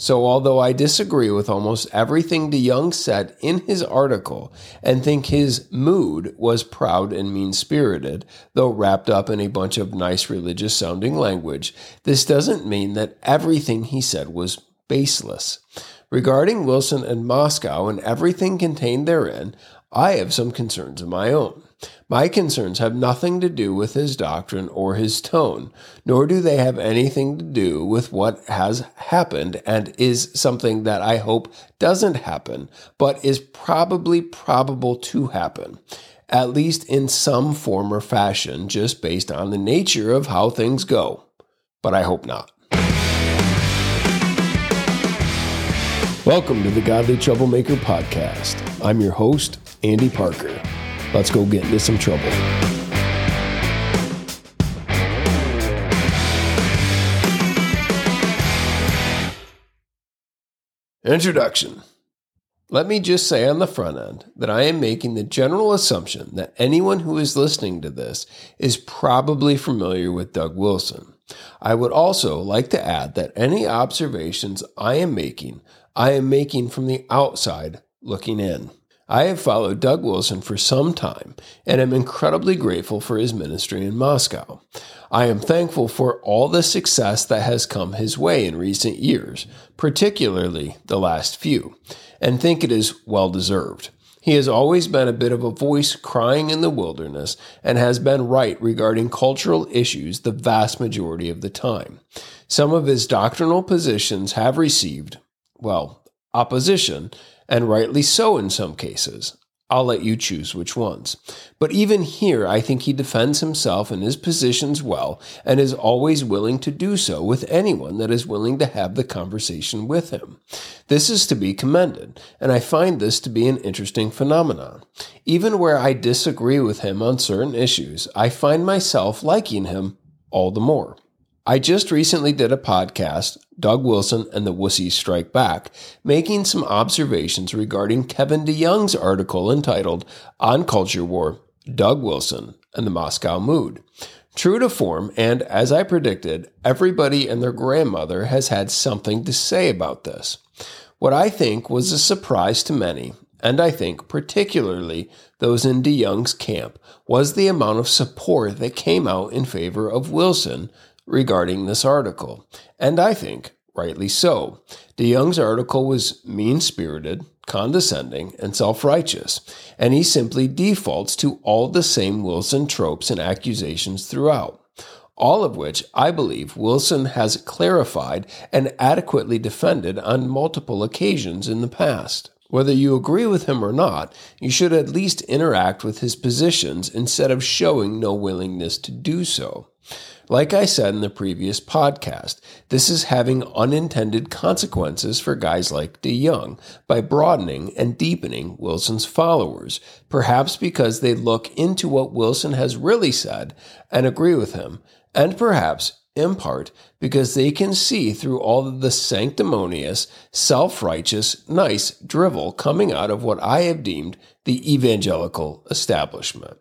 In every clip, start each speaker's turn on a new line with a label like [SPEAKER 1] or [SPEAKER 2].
[SPEAKER 1] So, although I disagree with almost everything DeYoung said in his article and think his mood was proud and mean spirited, though wrapped up in a bunch of nice religious sounding language, this doesn't mean that everything he said was baseless. Regarding Wilson and Moscow and everything contained therein, I have some concerns of my own. My concerns have nothing to do with his doctrine or his tone, nor do they have anything to do with what has happened and is something that I hope doesn't happen, but is probably probable to happen, at least in some form or fashion, just based on the nature of how things go. But I hope not. Welcome to the Godly Troublemaker Podcast. I'm your host, Andy Parker. Let's go get into some trouble. Introduction. Let me just say on the front end that I am making the general assumption that anyone who is listening to this is probably familiar with Doug Wilson. I would also like to add that any observations I am making, I am making from the outside looking in. I have followed Doug Wilson for some time and am incredibly grateful for his ministry in Moscow. I am thankful for all the success that has come his way in recent years, particularly the last few, and think it is well deserved. He has always been a bit of a voice crying in the wilderness and has been right regarding cultural issues the vast majority of the time. Some of his doctrinal positions have received, well, opposition, and rightly so in some cases. I'll let you choose which ones. But even here, I think he defends himself and his positions well and is always willing to do so with anyone that is willing to have the conversation with him. This is to be commended, and I find this to be an interesting phenomenon. Even where I disagree with him on certain issues, I find myself liking him all the more. I just recently did a podcast, Doug Wilson and the Wussies Strike Back, making some observations regarding Kevin DeYoung's article entitled On Culture War Doug Wilson and the Moscow Mood. True to form, and as I predicted, everybody and their grandmother has had something to say about this. What I think was a surprise to many, and I think particularly those in DeYoung's camp, was the amount of support that came out in favor of Wilson regarding this article, and I think rightly so. DeYoung's article was mean spirited, condescending, and self righteous, and he simply defaults to all the same Wilson tropes and accusations throughout. All of which I believe Wilson has clarified and adequately defended on multiple occasions in the past. Whether you agree with him or not, you should at least interact with his positions instead of showing no willingness to do so. Like I said in the previous podcast, this is having unintended consequences for guys like DeYoung by broadening and deepening Wilson's followers, perhaps because they look into what Wilson has really said and agree with him, and perhaps in part because they can see through all the sanctimonious, self righteous, nice drivel coming out of what I have deemed the evangelical establishment.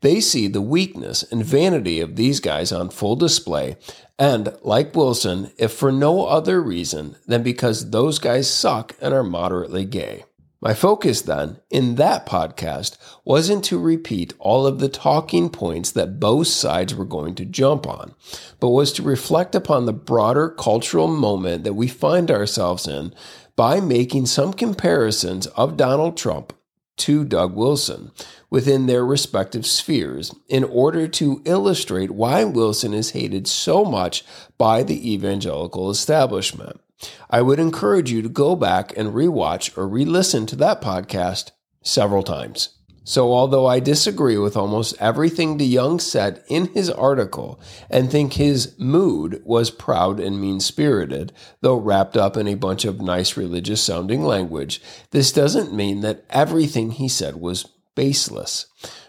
[SPEAKER 1] They see the weakness and vanity of these guys on full display, and, like Wilson, if for no other reason than because those guys suck and are moderately gay. My focus then, in that podcast, wasn't to repeat all of the talking points that both sides were going to jump on, but was to reflect upon the broader cultural moment that we find ourselves in by making some comparisons of Donald Trump to Doug Wilson within their respective spheres in order to illustrate why Wilson is hated so much by the evangelical establishment. I would encourage you to go back and rewatch or re listen to that podcast several times. So, although I disagree with almost everything DeYoung said in his article and think his mood was proud and mean spirited, though wrapped up in a bunch of nice religious sounding language, this doesn't mean that everything he said was baseless.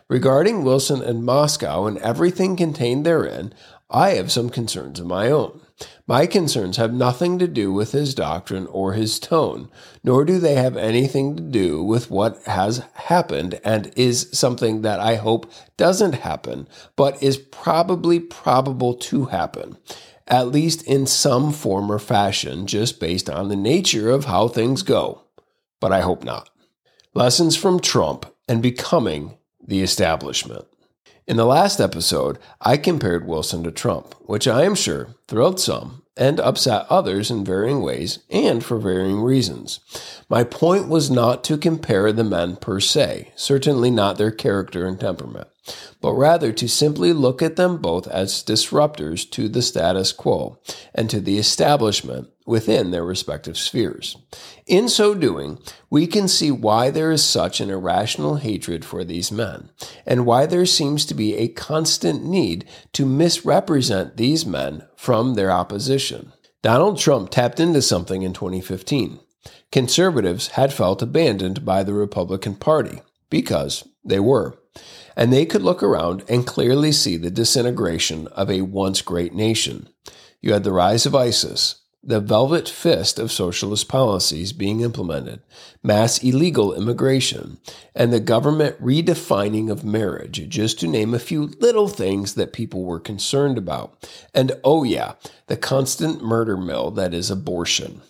[SPEAKER 1] Regarding Wilson and Moscow and everything contained therein, I have some concerns of my own. My concerns have nothing to do with his doctrine or his tone, nor do they have anything to do with what has happened and is something that I hope doesn't happen, but is probably probable to happen, at least in some form or fashion, just based on the nature of how things go. But I hope not. Lessons from Trump and becoming the establishment. In the last episode, I compared Wilson to Trump, which I am sure thrilled some and upset others in varying ways and for varying reasons. My point was not to compare the men per se, certainly not their character and temperament but rather to simply look at them both as disruptors to the status quo and to the establishment within their respective spheres. In so doing, we can see why there is such an irrational hatred for these men, and why there seems to be a constant need to misrepresent these men from their opposition. Donald Trump tapped into something in 2015. Conservatives had felt abandoned by the Republican Party because they were and they could look around and clearly see the disintegration of a once great nation. You had the rise of ISIS, the velvet fist of socialist policies being implemented, mass illegal immigration, and the government redefining of marriage, just to name a few little things that people were concerned about. And oh, yeah, the constant murder mill that is abortion.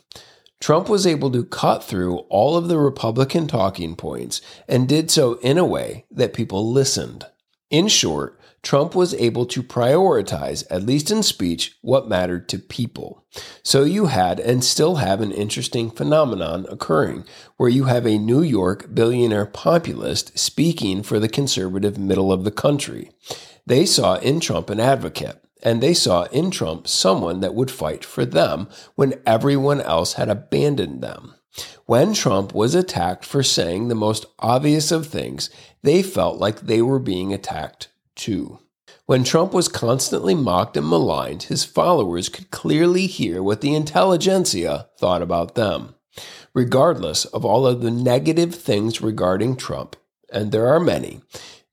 [SPEAKER 1] Trump was able to cut through all of the Republican talking points and did so in a way that people listened. In short, Trump was able to prioritize, at least in speech, what mattered to people. So you had and still have an interesting phenomenon occurring where you have a New York billionaire populist speaking for the conservative middle of the country. They saw in Trump an advocate and they saw in Trump someone that would fight for them when everyone else had abandoned them. When Trump was attacked for saying the most obvious of things, they felt like they were being attacked too. When Trump was constantly mocked and maligned, his followers could clearly hear what the intelligentsia thought about them. Regardless of all of the negative things regarding Trump, and there are many,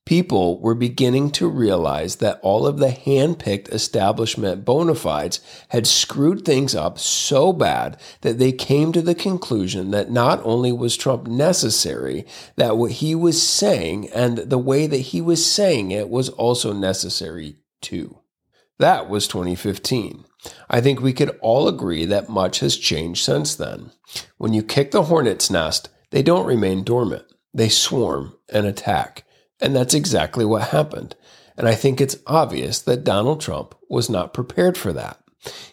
[SPEAKER 1] people were beginning to realize that all of the hand-picked establishment bona fides had screwed things up so bad that they came to the conclusion that not only was Trump necessary, that what he was saying and the way that he was saying it was also necessary too. That was 2015. I think we could all agree that much has changed since then. When you kick the hornet's nest, they don't remain dormant. They swarm and attack. And that's exactly what happened. And I think it's obvious that Donald Trump was not prepared for that.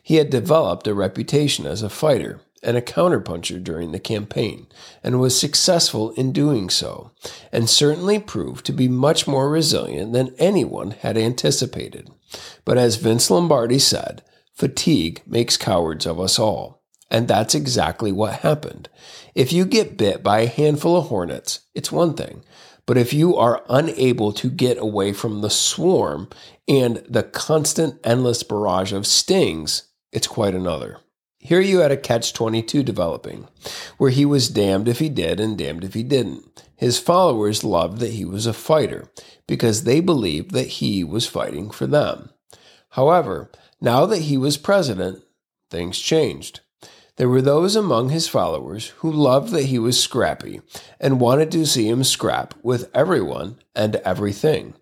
[SPEAKER 1] He had developed a reputation as a fighter and a counterpuncher during the campaign, and was successful in doing so, and certainly proved to be much more resilient than anyone had anticipated. But as Vince Lombardi said, fatigue makes cowards of us all. And that's exactly what happened. If you get bit by a handful of hornets, it's one thing. But if you are unable to get away from the swarm and the constant, endless barrage of stings, it's quite another. Here you had a catch 22 developing, where he was damned if he did and damned if he didn't. His followers loved that he was a fighter because they believed that he was fighting for them. However, now that he was president, things changed. There were those among his followers who loved that he was scrappy and wanted to see him scrap with everyone and everything.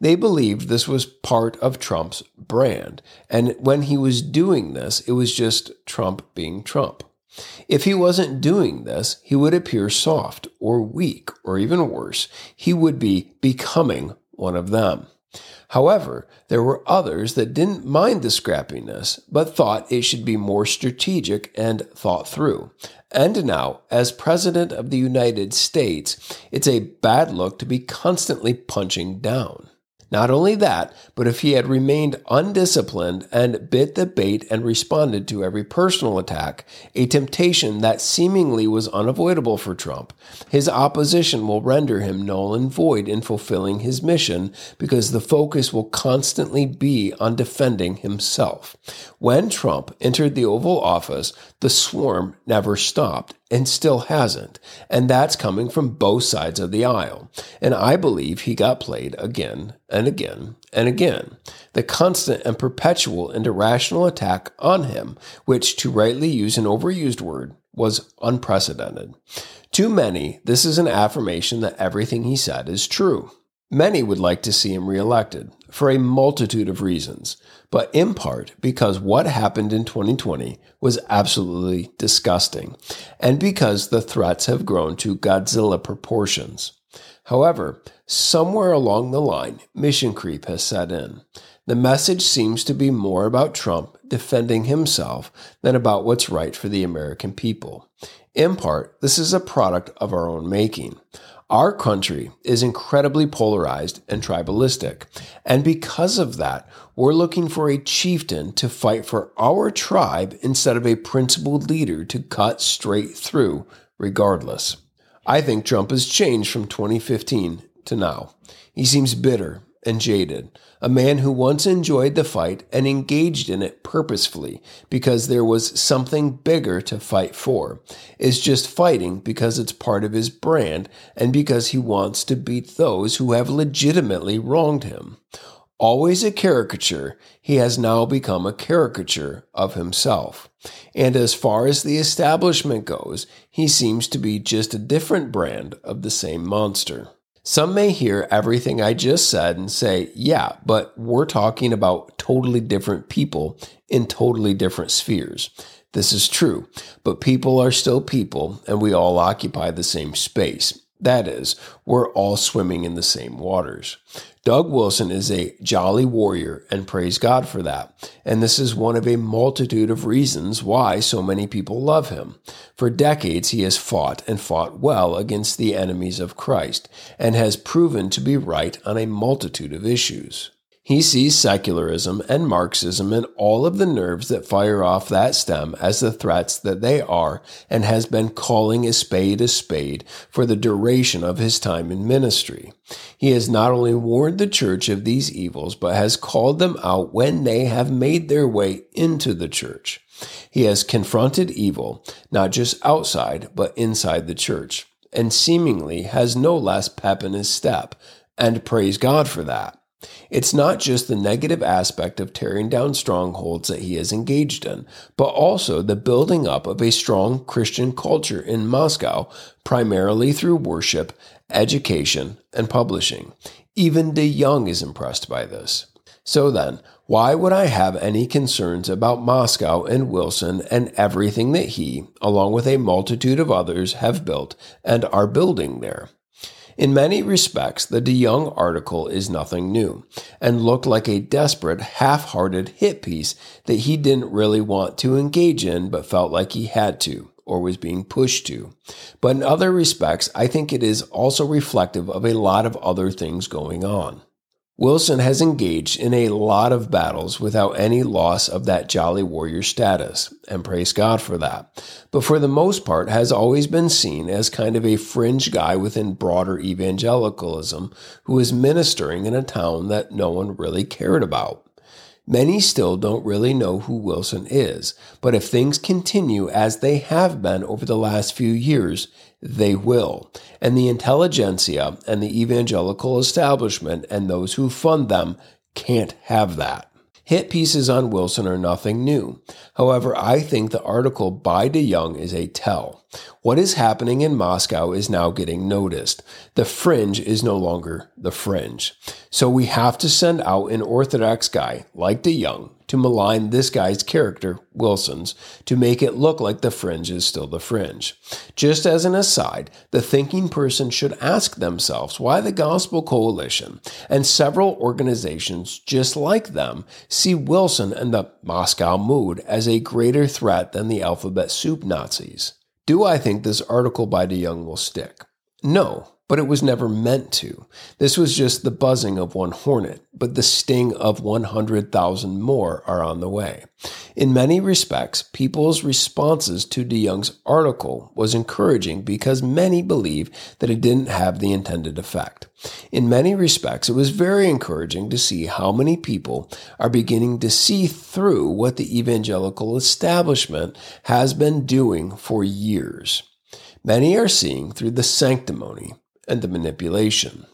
[SPEAKER 1] They believed this was part of Trump's brand, and when he was doing this, it was just Trump being Trump. If he wasn't doing this, he would appear soft or weak, or even worse, he would be becoming one of them. However, there were others that didn't mind the scrappiness, but thought it should be more strategic and thought through. And now, as President of the United States, it's a bad look to be constantly punching down. Not only that, but if he had remained undisciplined and bit the bait and responded to every personal attack, a temptation that seemingly was unavoidable for Trump, his opposition will render him null and void in fulfilling his mission because the focus will constantly be on defending himself. When Trump entered the Oval Office, the swarm never stopped and still hasn't. And that's coming from both sides of the aisle. And I believe he got played again and again and again. The constant and perpetual and irrational attack on him, which, to rightly use an overused word, was unprecedented. To many, this is an affirmation that everything he said is true. Many would like to see him reelected for a multitude of reasons, but in part because what happened in 2020 was absolutely disgusting, and because the threats have grown to Godzilla proportions. However, somewhere along the line, mission creep has set in. The message seems to be more about Trump defending himself than about what's right for the American people. In part, this is a product of our own making. Our country is incredibly polarized and tribalistic. And because of that, we're looking for a chieftain to fight for our tribe instead of a principled leader to cut straight through, regardless. I think Trump has changed from 2015 to now. He seems bitter and jaded, a man who once enjoyed the fight and engaged in it purposefully because there was something bigger to fight for, is just fighting because it's part of his brand and because he wants to beat those who have legitimately wronged him. Always a caricature, he has now become a caricature of himself. And as far as the establishment goes, he seems to be just a different brand of the same monster. Some may hear everything I just said and say, yeah, but we're talking about totally different people in totally different spheres. This is true, but people are still people and we all occupy the same space. That is, we're all swimming in the same waters. Doug Wilson is a jolly warrior, and praise God for that. And this is one of a multitude of reasons why so many people love him. For decades, he has fought and fought well against the enemies of Christ, and has proven to be right on a multitude of issues. He sees secularism and Marxism and all of the nerves that fire off that stem as the threats that they are and has been calling a spade a spade for the duration of his time in ministry. He has not only warned the church of these evils, but has called them out when they have made their way into the church. He has confronted evil, not just outside, but inside the church, and seemingly has no less pep in his step, and praise God for that. It's not just the negative aspect of tearing down strongholds that he is engaged in, but also the building up of a strong Christian culture in Moscow, primarily through worship, education, and publishing. Even DeYoung is impressed by this. So then, why would I have any concerns about Moscow and Wilson and everything that he, along with a multitude of others, have built and are building there? In many respects, the de DeYoung article is nothing new and looked like a desperate, half hearted hit piece that he didn't really want to engage in but felt like he had to or was being pushed to. But in other respects, I think it is also reflective of a lot of other things going on. Wilson has engaged in a lot of battles without any loss of that jolly warrior status, and praise God for that. But for the most part has always been seen as kind of a fringe guy within broader evangelicalism who is ministering in a town that no one really cared about. Many still don't really know who Wilson is, but if things continue as they have been over the last few years, they will. And the intelligentsia and the evangelical establishment and those who fund them can't have that. Hit pieces on Wilson are nothing new. However, I think the article by DeYoung is a tell. What is happening in Moscow is now getting noticed. The fringe is no longer the fringe. So we have to send out an Orthodox guy like DeYoung to malign this guy's character, Wilson's, to make it look like the fringe is still the fringe. Just as an aside, the thinking person should ask themselves why the Gospel Coalition and several organizations just like them see Wilson and the Moscow Mood as a greater threat than the alphabet soup Nazis. Do I think this article by DeYoung will stick? No, but it was never meant to. This was just the buzzing of one hornet, but the sting of 100,000 more are on the way. In many respects, people's responses to de DeYoung's article was encouraging because many believe that it didn't have the intended effect. In many respects, it was very encouraging to see how many people are beginning to see through what the evangelical establishment has been doing for years. Many are seeing through the sanctimony and the manipulation.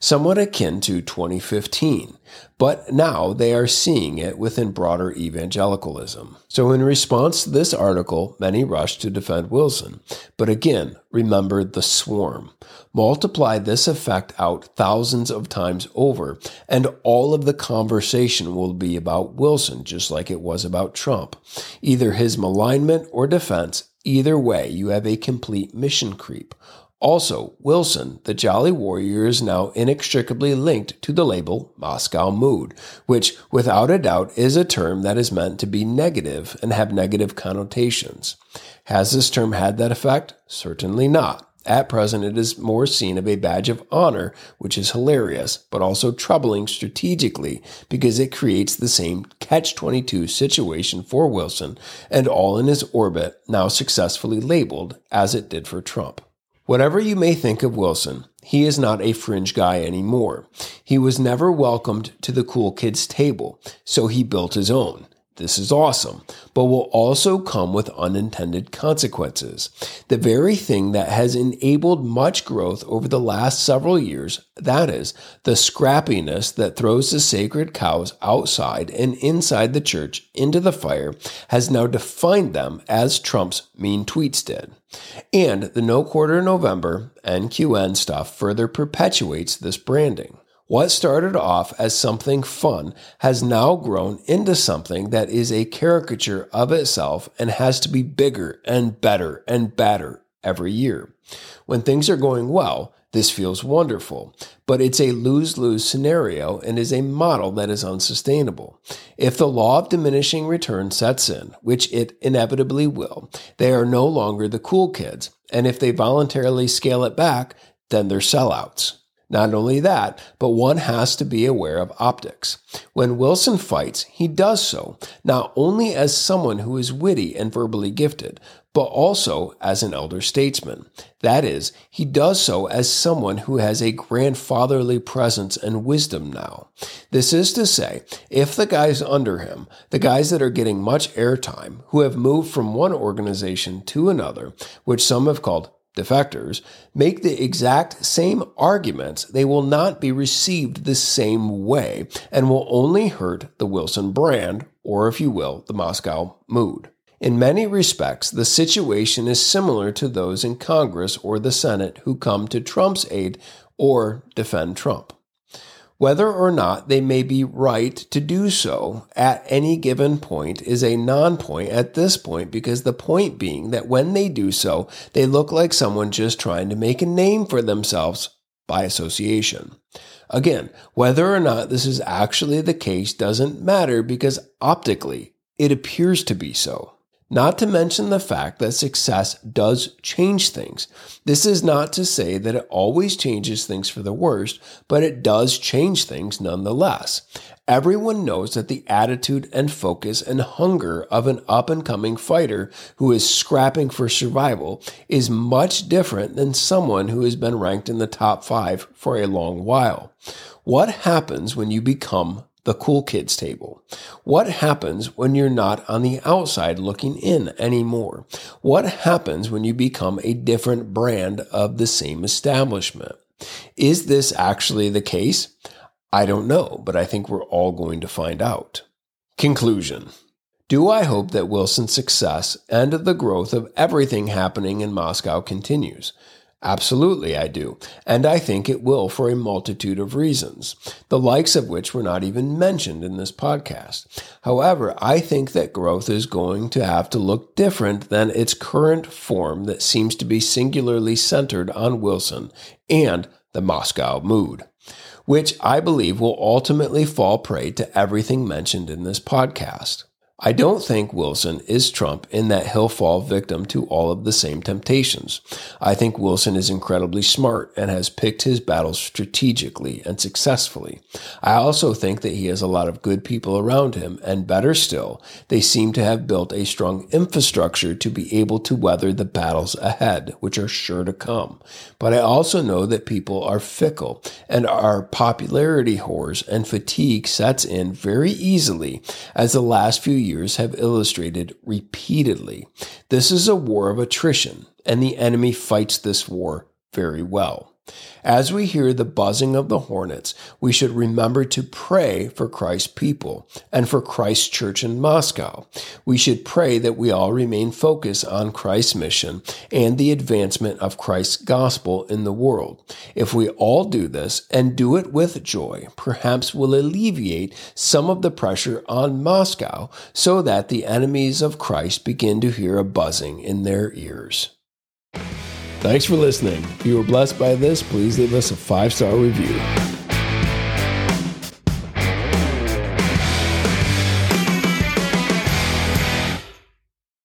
[SPEAKER 1] somewhat akin to 2015, but now they are seeing it within broader evangelicalism. So, in response to this article, many rushed to defend Wilson. But again, remember the swarm. Multiply this effect out thousands of times over, and all of the conversation will be about Wilson, just like it was about Trump. Either his malignment or defense, either way, you have a complete mission creep. Also, Wilson, the Jolly Warrior, is now inextricably linked to the label Moscow Mood, which, without a doubt, is a term that is meant to be negative and have negative connotations. Has this term had that effect? Certainly not. At present, it is more seen of a badge of honor, which is hilarious, but also troubling strategically because it creates the same catch 22 situation for Wilson and all in his orbit, now successfully labeled, as it did for Trump. Whatever you may think of Wilson, he is not a fringe guy anymore. He was never welcomed to the cool kids table, so he built his own. This is awesome, but will also come with unintended consequences. The very thing that has enabled much growth over the last several years, that is, the scrappiness that throws the sacred cows outside and inside the church into the fire, has now defined them as Trump's mean tweets did. And the No Quarter November NQN stuff further perpetuates this branding. What started off as something fun has now grown into something that is a caricature of itself and has to be bigger and better and badder every year. When things are going well, this feels wonderful, but it's a lose lose scenario and is a model that is unsustainable. If the law of diminishing return sets in, which it inevitably will, they are no longer the cool kids, and if they voluntarily scale it back, then they're sellouts. Not only that, but one has to be aware of optics. When Wilson fights, he does so not only as someone who is witty and verbally gifted, but also as an elder statesman. That is, he does so as someone who has a grandfatherly presence and wisdom now. This is to say, if the guys under him, the guys that are getting much airtime, who have moved from one organization to another, which some have called defectors, make the exact same arguments, they will not be received the same way and will only hurt the Wilson brand, or if you will, the Moscow mood. In many respects, the situation is similar to those in Congress or the Senate who come to Trump's aid or defend Trump whether or not they may be right to do so at any given point is a non point at this point because the point being that when they do so, they look like someone just trying to make a name for themselves by association. Again, whether or not this is actually the case doesn't matter because optically it appears to be so. Not to mention the fact that success does change things. This is not to say that it always changes things for the worst, but it does change things nonetheless. Everyone knows that the attitude and focus and hunger of an up and coming fighter who is scrapping for survival is much different than someone who has been ranked in the top five for a long while. What happens when you become the cool kids table? What happens when you're not on the outside looking in anymore? What happens when you become a different brand of the same establishment? Is this actually the case? I don't know, but I think we're all going to find out. Conclusion. Do I hope that Wilson's success and the growth of everything happening in Moscow continues? Absolutely, I do. And I think it will for a multitude of reasons, the likes of which were not even mentioned in this podcast. However, I think that growth is going to have to look different than its current form that seems to be singularly centered on Wilson and the Moscow mood, which I believe will ultimately fall prey to everything mentioned in this podcast. I don't think Wilson is Trump in that he'll fall victim to all of the same temptations. I think Wilson is incredibly smart and has picked his battles strategically and successfully. I also think that he has a lot of good people around him, and better still, they seem to have built a strong infrastructure to be able to weather the battles ahead, which are sure to come. But I also know that people are fickle and our popularity whores and fatigue sets in very easily as the last few years have illustrated repeatedly. This is a war of attrition, and the enemy fights this war very well. As we hear the buzzing of the hornets, we should remember to pray for Christ's people and for Christ's church in Moscow. We should pray that we all remain focused on Christ's mission and the advancement of Christ's gospel in the world. If we all do this and do it with joy, perhaps we'll alleviate some of the pressure on Moscow so that the enemies of Christ begin to hear a buzzing in their ears. Thanks for listening. If you were blessed by this, please leave us a five star review.